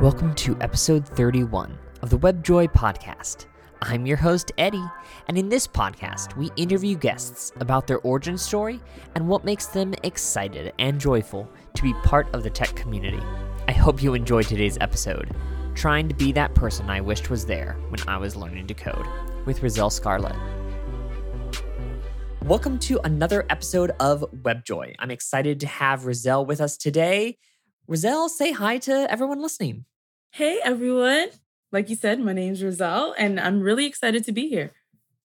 Welcome to episode 31 of the WebJoy podcast. I'm your host, Eddie, and in this podcast, we interview guests about their origin story and what makes them excited and joyful to be part of the tech community. I hope you enjoyed today's episode, trying to be that person I wished was there when I was learning to code, with Rizel Scarlett. Welcome to another episode of WebJoy. I'm excited to have Rizel with us today. Rizel, say hi to everyone listening. Hey, everyone. Like you said, my name's Rizel, and I'm really excited to be here.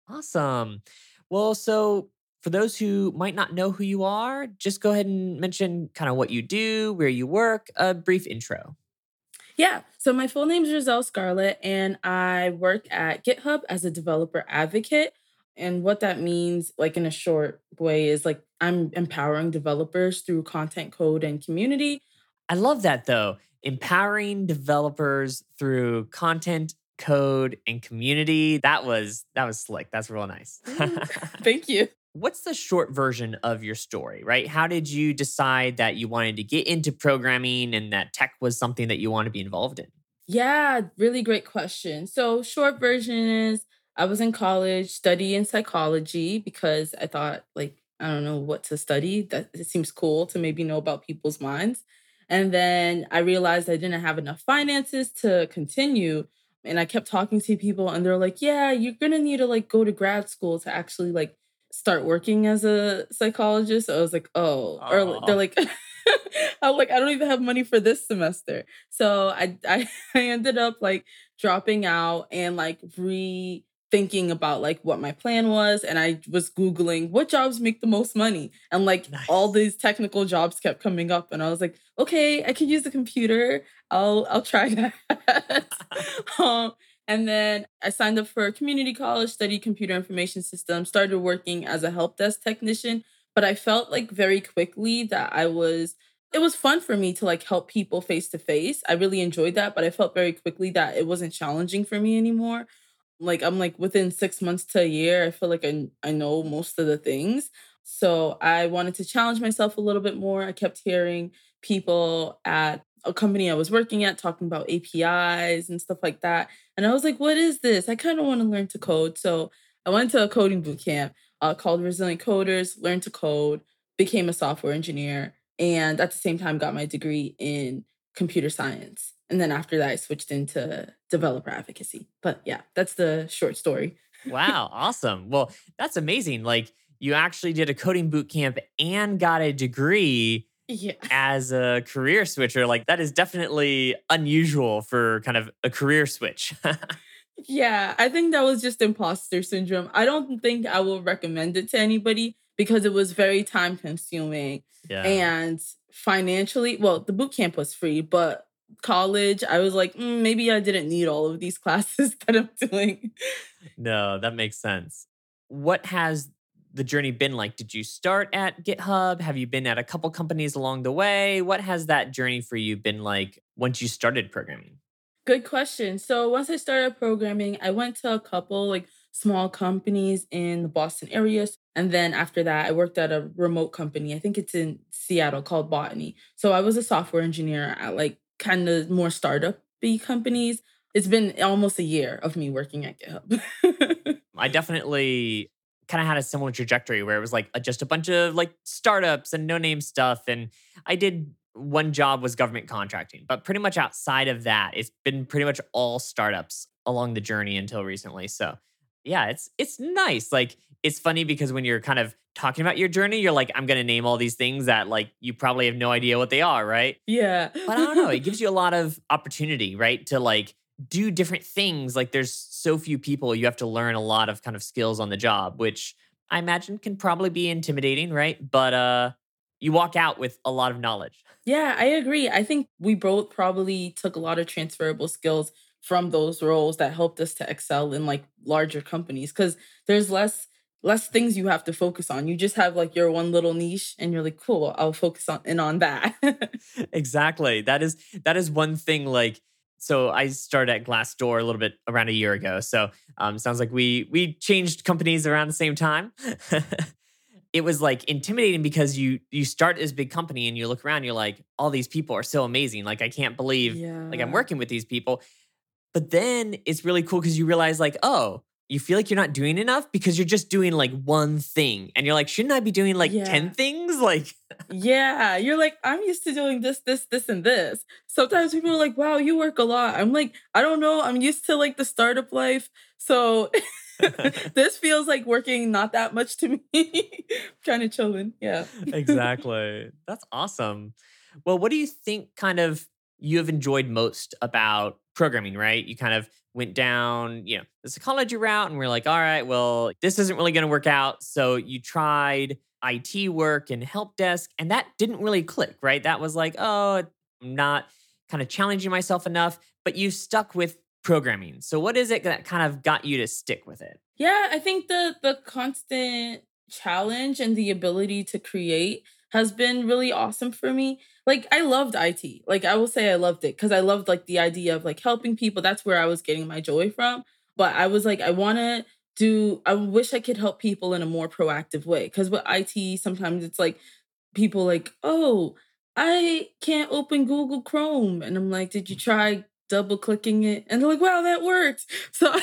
Awesome. Well, so for those who might not know who you are, just go ahead and mention kind of what you do, where you work, a brief intro. Yeah. So my full name is Rizel Scarlett, and I work at GitHub as a developer advocate. And what that means, like in a short way, is like I'm empowering developers through content code and community. I love that though. Empowering developers through content, code, and community. That was that was slick. That's real nice. Mm, thank you. What's the short version of your story, right? How did you decide that you wanted to get into programming and that tech was something that you want to be involved in? Yeah, really great question. So, short version is I was in college studying psychology because I thought, like, I don't know what to study. That it seems cool to maybe know about people's minds. And then I realized I didn't have enough finances to continue. And I kept talking to people, and they're like, yeah, you're going to need to like go to grad school to actually like start working as a psychologist. So I was like, oh, Aww. or they're like, I'm like, I don't even have money for this semester. So I, I, I ended up like dropping out and like re thinking about like what my plan was and I was googling what jobs make the most money and like nice. all these technical jobs kept coming up and I was like okay I can use the computer I'll I'll try that um, and then I signed up for a community college studied computer information systems started working as a help desk technician but I felt like very quickly that I was it was fun for me to like help people face to face. I really enjoyed that, but I felt very quickly that it wasn't challenging for me anymore like I'm like within six months to a year, I feel like I I know most of the things. So I wanted to challenge myself a little bit more. I kept hearing people at a company I was working at talking about APIs and stuff like that. And I was like, what is this? I kind of want to learn to code. So I went to a coding boot camp uh, called Resilient Coders, learned to code, became a software engineer, and at the same time got my degree in computer science. And then after that, I switched into developer advocacy. But yeah, that's the short story. wow, awesome. Well, that's amazing. Like you actually did a coding boot camp and got a degree yeah. as a career switcher. Like that is definitely unusual for kind of a career switch. yeah, I think that was just imposter syndrome. I don't think I will recommend it to anybody because it was very time consuming yeah. and financially. Well, the boot camp was free, but college, I was like, mm, maybe I didn't need all of these classes that I'm doing. No, that makes sense. What has the journey been like? Did you start at GitHub? Have you been at a couple companies along the way? What has that journey for you been like once you started programming? Good question. So, once I started programming, I went to a couple like small companies in the Boston area. And then after that, I worked at a remote company. I think it's in Seattle called Botany. So I was a software engineer at like kind of more startup companies. It's been almost a year of me working at GitHub. I definitely kind of had a similar trajectory where it was like a, just a bunch of like startups and no name stuff. And I did one job was government contracting, but pretty much outside of that, it's been pretty much all startups along the journey until recently. So yeah, it's it's nice. Like it's funny because when you're kind of talking about your journey, you're like, I'm gonna name all these things that like you probably have no idea what they are, right? Yeah. but I don't know. It gives you a lot of opportunity, right? To like do different things. Like there's so few people, you have to learn a lot of kind of skills on the job, which I imagine can probably be intimidating, right? But uh you walk out with a lot of knowledge. Yeah, I agree. I think we both probably took a lot of transferable skills from those roles that helped us to excel in like larger companies because there's less less things you have to focus on. You just have like your one little niche and you're like, cool, I'll focus on in on that. exactly. That is that is one thing like so I started at Glassdoor a little bit around a year ago. So um sounds like we we changed companies around the same time. it was like intimidating because you you start this big company and you look around, you're like, all these people are so amazing. Like I can't believe yeah. like I'm working with these people. But then it's really cool because you realize like, oh, you feel like you're not doing enough because you're just doing like one thing. And you're like, shouldn't I be doing like Yeah. 10 things? Like Yeah, you're like, I'm used to doing this, this, this, and this. Sometimes people are like, wow, you work a lot. I'm like, I don't know. I'm used to like the startup life. So this feels like working not that much to me. kind of chilling. Yeah. exactly. That's awesome. Well, what do you think kind of you have enjoyed most about programming, right? You kind of went down, you know, the psychology route and we're like, all right, well, this isn't really going to work out. So you tried IT work and help desk and that didn't really click, right? That was like, oh, I'm not kind of challenging myself enough, but you stuck with programming. So what is it that kind of got you to stick with it? Yeah, I think the the constant challenge and the ability to create has been really awesome for me. Like I loved IT. Like I will say I loved it cuz I loved like the idea of like helping people. That's where I was getting my joy from. But I was like I want to do I wish I could help people in a more proactive way cuz with IT sometimes it's like people like, "Oh, I can't open Google Chrome." And I'm like, "Did you try double clicking it?" And they're like, "Wow, that worked." So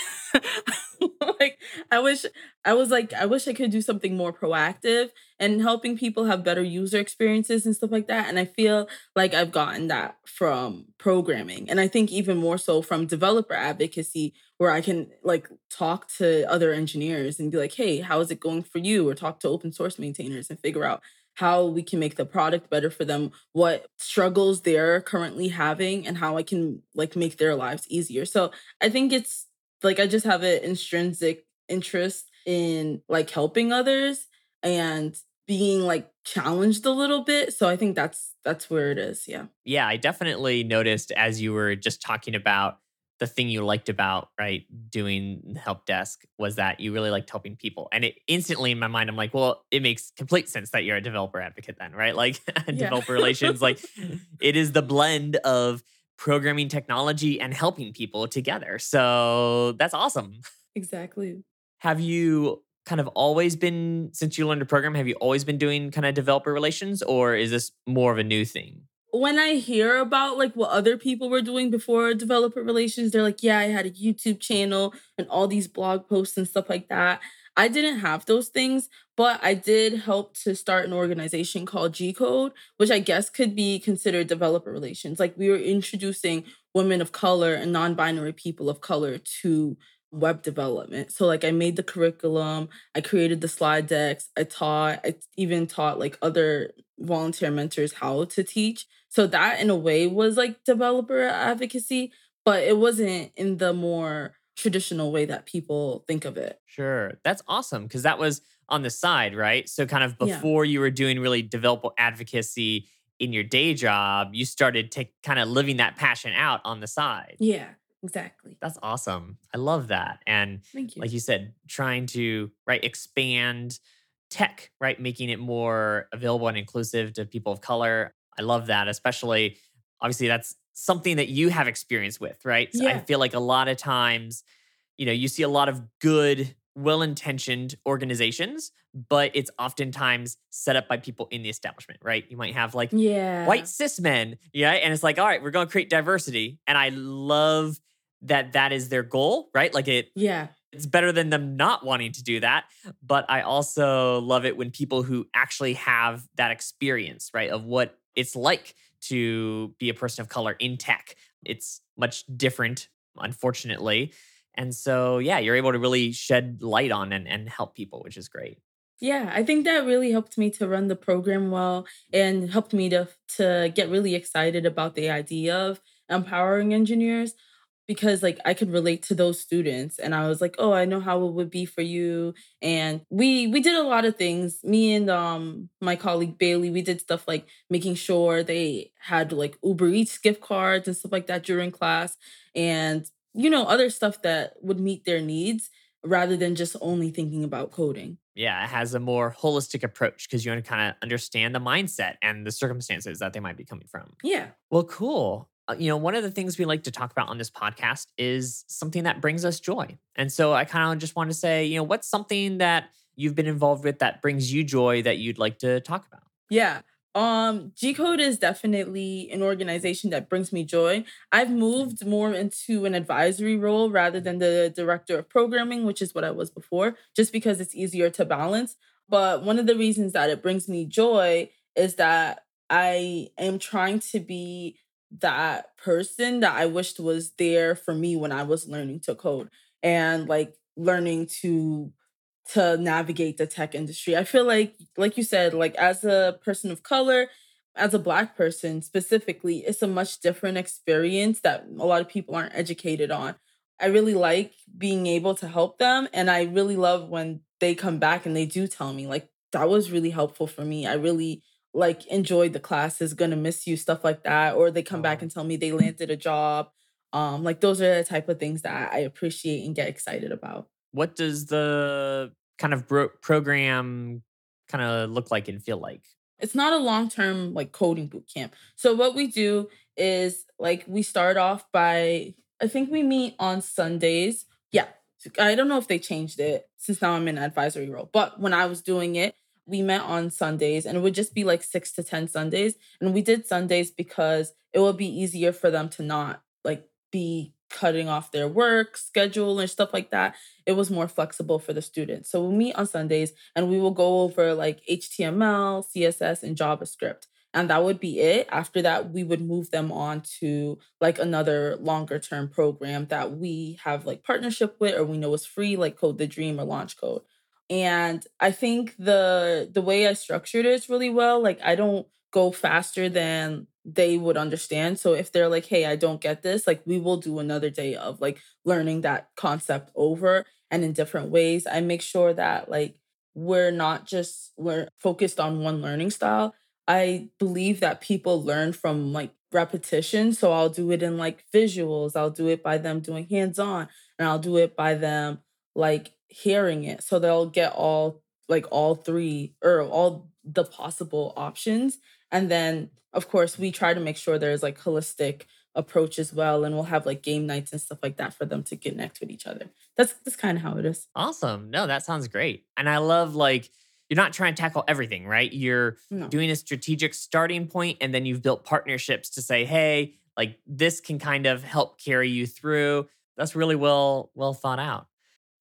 like I wish I was like I wish I could do something more proactive and helping people have better user experiences and stuff like that and I feel like I've gotten that from programming and I think even more so from developer advocacy where I can like talk to other engineers and be like, "Hey, how is it going for you?" or talk to open source maintainers and figure out how we can make the product better for them, what struggles they're currently having and how I can like make their lives easier. So, I think it's like I just have an intrinsic interest in like helping others and being like challenged a little bit. So I think that's that's where it is. Yeah. Yeah, I definitely noticed as you were just talking about the thing you liked about right doing help desk was that you really liked helping people and it instantly in my mind i'm like well it makes complete sense that you're a developer advocate then right? Like developer relations like it is the blend of programming technology and helping people together so that's awesome. Exactly. have you kind of always been since you learned to program have you always been doing kind of developer relations or is this more of a new thing When I hear about like what other people were doing before developer relations, they're like, "Yeah, I had a YouTube channel and all these blog posts and stuff like that." I didn't have those things, but I did help to start an organization called G Code, which I guess could be considered developer relations. Like we were introducing women of color and non-binary people of color to web development. So like I made the curriculum, I created the slide decks, I taught, I even taught like other volunteer mentors how to teach. So that in a way was like developer advocacy, but it wasn't in the more traditional way that people think of it. Sure. That's awesome because that was on the side, right? So, kind of Yeah. before you were doing really developer advocacy in your day job, you started to kind of living that passion out on the side. Yeah, exactly. That's awesome. I love that. And Thank you. like you said, trying to right expand tech, right, making it more available and inclusive to people of color. I love that, especially obviously that's something that you have experience with, right? So I feel like a lot of times, you know, you see a lot of good, well-intentioned organizations, but it's oftentimes set up by people in the establishment, right? You might have like yeah. white cis men, yeah, and it's like, all right, we're going to create diversity, and I love that that is their goal, right? Like it Yeah. it's better than them not wanting to do that. But I also love it when people who actually have that experience, right, of what it's like to be a person of color in tech. It's much different, unfortunately. And so, yeah, you're able to really shed light on and, and help people, which is great. Yeah, I think that really helped me to run the program well and helped me to to get really excited about the idea of empowering engineers because like I could relate to those students and I was like, "Oh, I know how it would be for you." And we we did a lot of things. Me and um my colleague Bailey, we did stuff like making sure they had like Uber Eats gift cards and stuff like that during class and you know, other stuff that would meet their needs rather than just only thinking about coding. Yeah, it has a more holistic approach because you want to kind of understand the mindset and the circumstances that they might be coming from. Yeah. Well, cool. Uh, you know, one of the things we like to talk about on this podcast is something that brings us joy. And so I kind of just want to say, you know, what's something that you've been involved with that brings you joy that you'd like to talk about? Yeah. Um, G Code is definitely an organization that brings me joy. I've moved more into an advisory role rather than the director of programming, which is what I was before, just because it's easier to balance. But one of the reasons that it brings me joy is that I am trying to be that person that I wished was there for me when I was learning to code and like learning to to navigate the tech industry. I feel like like you said like as a person of color, as a black person specifically, it's a much different experience that a lot of people aren't educated on. I really like being able to help them and I really love when they come back and they do tell me like that was really helpful for me. I really like enjoyed the classes, gonna miss you, stuff like that. Or they come back and tell me they landed a job. Um, like those are the type of things that I appreciate and get excited about. What does the kind of bro- program kind of look like and feel like? It's not a long term like coding boot camp. So what we do is like we start off by I think we meet on Sundays. Yeah. I don't know if they changed it since now I'm in advisory role. But when I was doing it, we met on Sundays and it would just be like 6 to 10 Sundays and we did Sundays because it would be easier for them to not like be cutting off their work schedule and stuff like that, it was more flexible for the students. So we meet on Sundays and we will go over like HTML, CSS, and JavaScript. And that would be it. After that, we would move them on to like another longer term program that we have like partnership with or we know is free, like Code the Dream or Launch Code. And I think the the way I structured it is really well. Like I don't go faster than they would understand. So if they're like, hey, I don't get this, like we will do another day of like learning that concept over and in different ways. I make sure that like we're not just learn focused on one learning style. I believe that people learn from like repetition. So I'll do it in like visuals. I'll do it by them doing hands-on and I'll do it by them like hearing it. So they'll get all like all three or all the possible options and then, of course, we try to make sure there's like holistic approach as well. And we'll have like game nights and stuff like that for them to connect with each other. That's that's kind of how it is. Awesome. No, that sounds great. And I love like you're not trying to tackle everything, right? You're no. doing a strategic starting point and then you've built partnerships to say, hey, like this can kind of help carry you through. That's really well well thought out.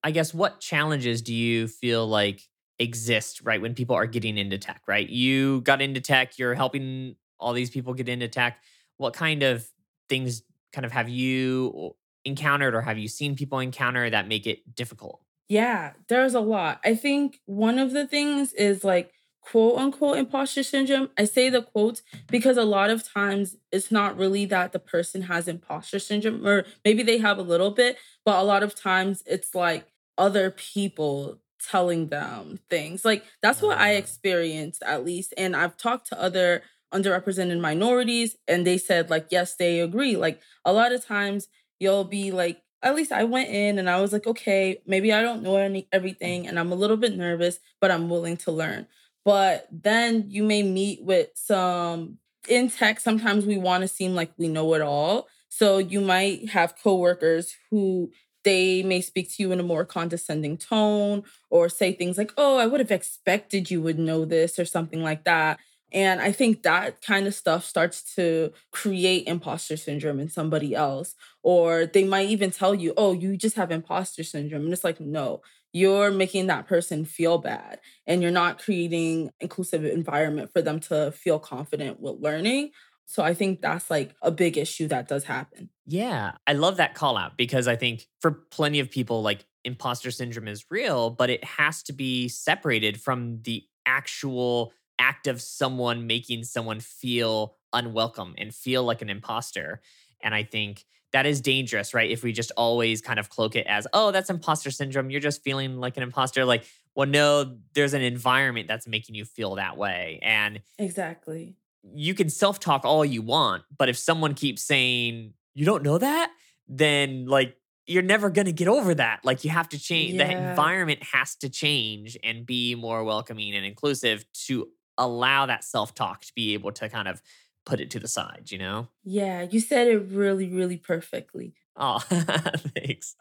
I guess what challenges do you feel like exist right when people are getting into tech right? You got into tech you're helping all these people get into tech. What kind of things kind of have you encountered or have you seen people encounter that make it difficult? Yeah there's a lot. I think one of the things is like quote unquote imposter syndrome i say the quotes because a lot of times it's not really that the person has imposter syndrome or maybe they have a little bit but a lot of times it's like other people telling them things. Like that's what I mm. experienced at least. And I've talked to other underrepresented minorities and they said like yes, they agree. Like a lot of times you'll be like at least I went in and I was like okay, maybe I don't know any everything and I'm a little bit nervous, but I'm willing to learn. But then you may meet with some in tech sometimes we want to seem like we know it all. So you might have coworkers who they may speak to you in a more condescending tone or say things like, oh, I would have expected you would know this or something like that. And I think that kind of stuff starts to create imposter syndrome in somebody else. Or they might even tell you, oh, you just have imposter syndrome. And it's like, no, you're making that person feel bad and you're not creating inclusive environment for them to feel confident with learning so I think that's like a big issue that does happen. Yeah. I love that call out because I think for plenty of people, like imposter syndrome is real, but it has to be separated from the actual act of someone making someone feel unwelcome and feel like an imposter. And I think that is dangerous, right? If we just always kind of cloak it as, oh, that's imposter syndrome. You're just feeling like an imposter. Like, well, no, there's an environment that's making you feel that way. And exactly you can self talk all you want, but if someone keeps saying, you don't know that, then like you're never going to get over that. Like you have to change, yeah. the environment has to change and be more welcoming and inclusive to allow that self talk to be able to kind of put it to the side, you know? Yeah, you said it really, really perfectly. Oh, thanks.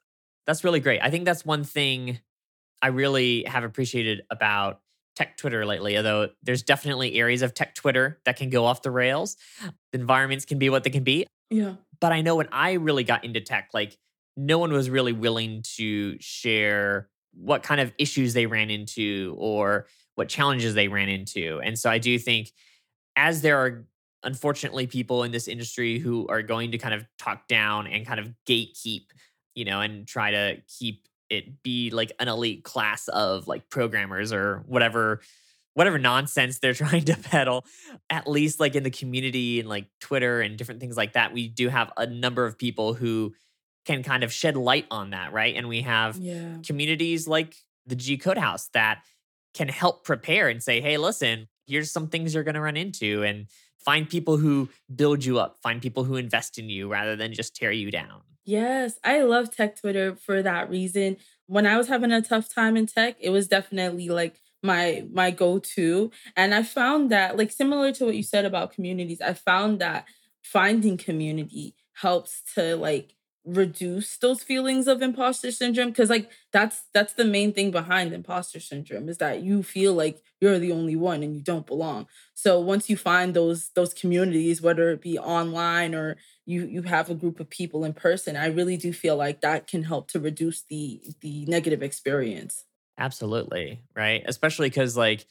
That's really great. I think that's one thing I really have appreciated about tech Twitter lately, although there's definitely areas of tech Twitter that can go off the rails. the Environments can be what they can be. Yeah. But I know when I really got into tech, like no one was really willing to share what kind of issues they ran into or what challenges they ran into. And so I do think as there are unfortunately people in this industry who are going to kind of talk down and kind of gatekeep, you know, and try to keep it be like an elite class of like programmers or whatever whatever nonsense they're trying to peddle at least like in the community and like twitter and different things like that we do have a number of people who can kind of shed light on that right and we have Yeah. communities like the g code house that can help prepare and say hey listen here's some things you're going to run into and find people who build you up find people who invest in you rather than just tear you down Yes, I love tech Twitter for that reason. When I was having a tough time in tech, it was definitely like my my go-to. And I found that like similar to what you said about communities, I found that finding community helps to like reduce those feelings of imposter syndrome because like that's that's the main thing behind imposter syndrome is that you feel like you're the only one and you don't belong so once you find those those communities whether it be online or you you have a group of people in person i really do feel like that can help to reduce the the negative experience Absolutely. Right. Especially because, like,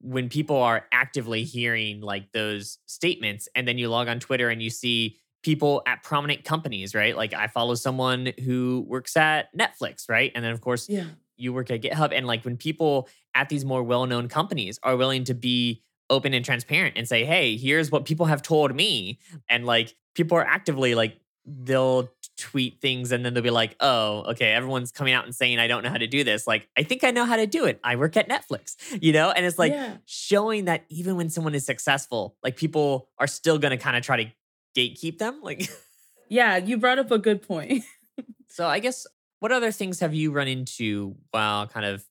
when people are actively hearing like those statements, and then you log on Twitter and you see people at prominent companies, right? Like, I follow someone who works at Netflix, right? And then, of course, yeah you work at GitHub. And like, when people at these more well known companies are willing to be open and transparent and say, hey, here's what people have told me. And like, people are actively like, they'll tweet things and then they'll be like, oh, okay, everyone's coming out and saying, I don't know how to do this. Like, I think I know how to do it. I work at Netflix, you know? And it's like yeah showing that even when someone is successful, like people are still going to kind of try to gatekeep them. Like, yeah you brought up a good point so I guess what other things have you run into while kind of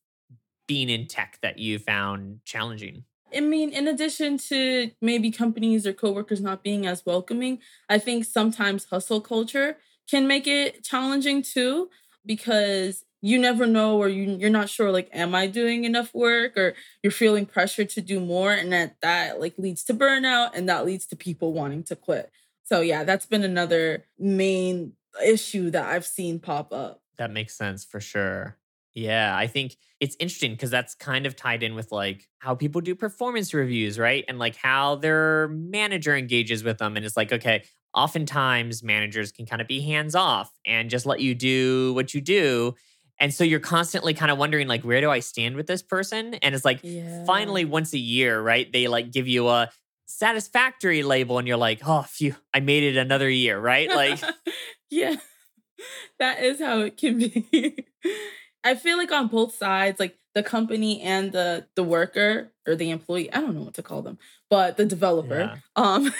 being in tech that you found challenging? I mean, in addition to maybe companies or coworkers not being as welcoming, I think sometimes hustle culture can make it challenging too because you never know or you, you're not sure like am i doing enough work or you're feeling pressure to do more and that that like leads to burnout and that leads to people wanting to quit so yeah that's been another main issue that i've seen pop up That makes sense for sure. Yeah, I think it's interesting because that's kind of tied in with like how people do performance reviews, right? And like how their manager engages with them. And it's like, okay, oftentimes managers can kind of be hands off and just let you do what you do. And so you're constantly kind of wondering, like, where do I stand with this person? And it's like, yeah finally, once a year, right? They like give you a satisfactory label and you're like, oh, phew, I made it another year, right? Like, yeah, that is how it can be. I feel like on both sides, like the company and the the worker or the employee, I don't know what to call them, but the developer. Um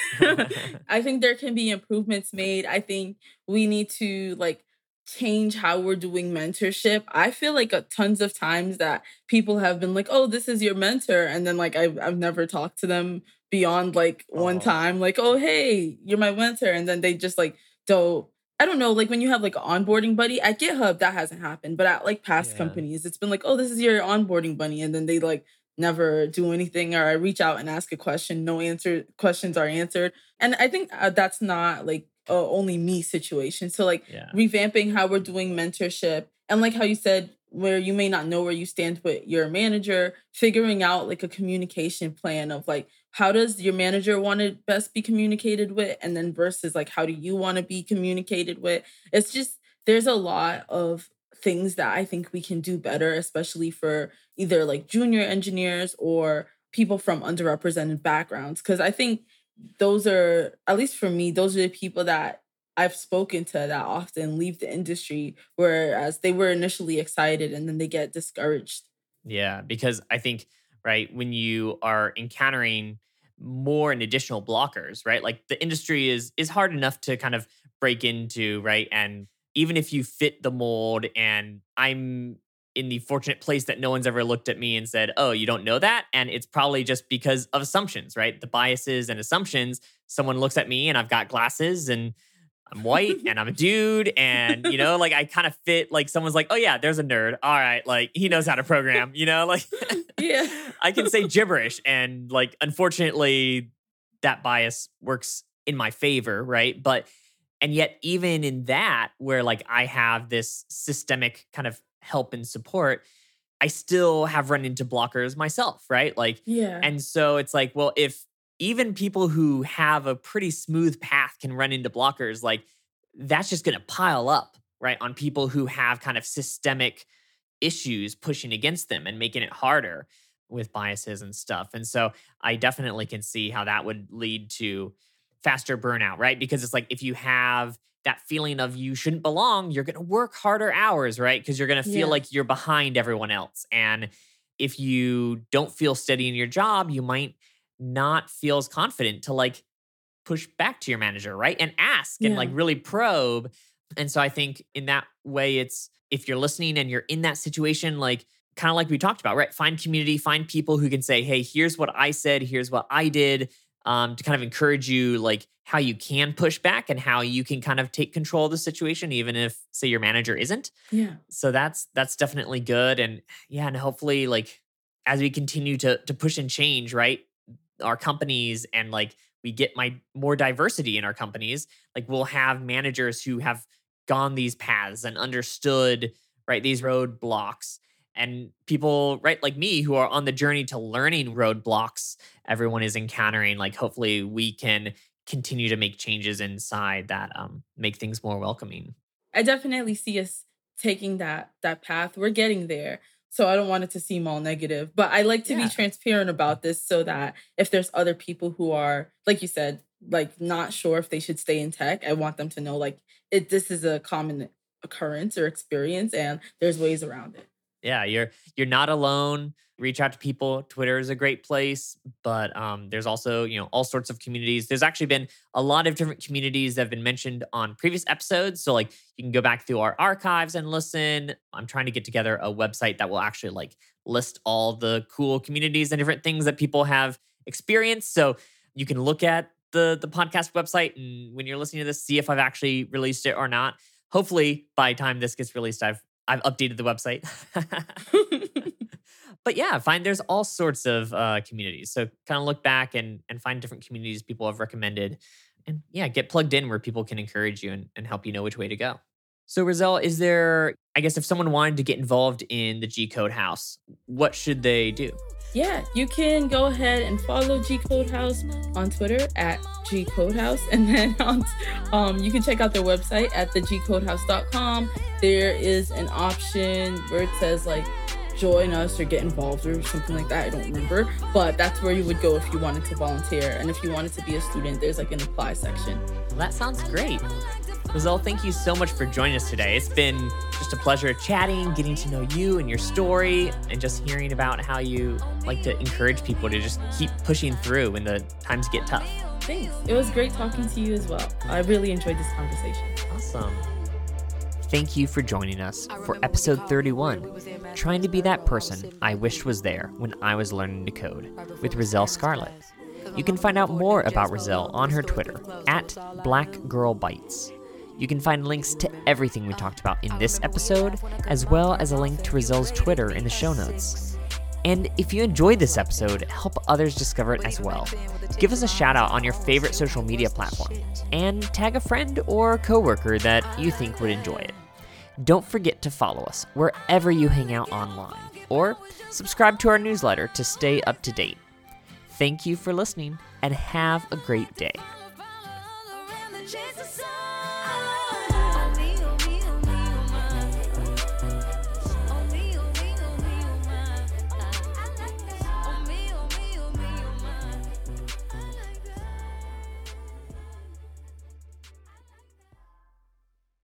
I think there can be improvements made. I think we need to like change how we're doing mentorship. I feel like a, tons of times that people have been like, "Oh, this is your mentor," and then like I've I've never talked to them beyond like one Oh. time, like, "Oh, hey, you're my mentor," and then they just like don't. I don't know, like when you have like an onboarding buddy at GitHub, that hasn't happened, but at like past Yeah. companies, it's been like, "Oh, this is your onboarding bunny," and then they like never do anything, or I reach out and ask a question, no answer questions are answered, and I think uh, that's not like a only me situation. So like yeah. revamping how we're doing mentorship and like how you said where you may not know where you stand with your manager figuring out like a communication plan of like how does your manager want to best be communicated with? And then versus like how do you want to be communicated with? It's just there's a lot of things that i think we can do better especially for either like junior engineers or people from underrepresented backgrounds. Because i think those are at least for me those are the people that i've spoken to that often leave the industry whereas they were initially excited and then they get discouraged. Yeah, because I think right when you are encountering more and additional blockers, right? Like the industry is is hard enough to kind of break into, right? And even if you fit the mold and I'm in the fortunate place that no one's ever looked at me and said, "Oh, you don't know that?" and it's probably just because of assumptions, right? The biases and assumptions. Someone looks at me and I've got glasses and I'm white and I'm a dude, and you know, like I kind of fit. Like someone's like, "Oh yeah, there's a nerd. All right, like he knows how to program." You know, like Yeah. I can say gibberish, and like unfortunately, that bias works in my favor, right? But and yet, even in that, where like I have this systemic kind of help and support, I still have run into blockers myself, right? Like, Yeah. and so it's like, well, if even people who have a pretty smooth path can run into blockers, like that's just going to pile up, right, on people who have kind of systemic issues pushing against them and making it harder with biases and stuff. And so I definitely can see how that would lead to faster burnout, right? Because it's like if you have that feeling of you shouldn't belong, you're going to work harder hours, right? Because you're going to feel Yeah. like you're behind everyone else. And if you don't feel steady in your job, you might not feels confident to like push back to your manager, right? And ask and Yeah. like really probe. And so I think in that way, it's if you're listening and you're in that situation, like kind of like we talked about, right? Find community, find people who can say, hey, here's what I said, here's what I did, um, to kind of encourage you, like how you can push back and how you can kind of take control of the situation, even if, say, your manager isn't Yeah. so that's that's definitely good and yeah and hopefully like as we continue to to push and change right our companies and like we get my more diversity in our companies like we'll have managers who have gone these paths and understood right these roadblocks and people right like me who are on the journey to learning roadblocks everyone is encountering like hopefully we can continue to make changes inside that um make things more welcoming I definitely see us taking that that path. We're getting there. So I don't want it to seem all negative, but I like to Yeah. be transparent about this so that if there's other people who are like you said, like not sure if they should stay in tech, I want them to know like it this is a common occurrence or experience and there's ways around it. Yeah you're you're not alone. Reach out to people. Twitter is a great place but um, there's also you know all sorts of communities. There's actually been a lot of different communities that have been mentioned on previous episodes so like you can go back through our archives and listen. I'm trying to get together a website that will actually like list all the cool communities and different things that people have experienced so you can look at the the podcast website and when you're listening to this see if i've actually released it or not. Hopefully by time this gets released i've i've updated the website but yeah, find there's all sorts of uh, communities. So kind of look back and and find different communities people have recommended, and yeah, get plugged in where people can encourage you and, and help you know which way to go. So Rizel, is there? I guess if someone wanted to get involved in the G Code House, what should they do? Yeah, you can go ahead and follow G Code House on Twitter at G Code House, and then on, um, you can check out their website at thegcodehouse.com. There is an option where it says like join us or get involved or something like that. I don't remember, but that's where you would go if you wanted to volunteer, and if you wanted to be a student, there's like an apply section. Well, that sounds great. Rizel, thank you so much for joining us today. It's been just a pleasure chatting, getting to know you and your story, and just hearing about how you like to encourage people to just keep pushing through when the times get tough. Thanks. It was great talking to you as well. I really enjoyed this conversation. Awesome. Thank you for joining us for episode 31 Trying to Be That Person I Wished Was There When I Was Learning to Code with Rizel Scarlett. You can find out more about Rizel on her Twitter at Black Girl Bytes. You can find links to everything we talked about in this episode, as well as a link to Rizel's Twitter in the show notes. And if you enjoyed this episode, help others discover it as well. Give us a shout out on your favorite social media platform and tag a friend or coworker that you think would enjoy it. Don't forget to follow us wherever you hang out online or subscribe to our newsletter to stay up to date. Thank you for listening and have a great day.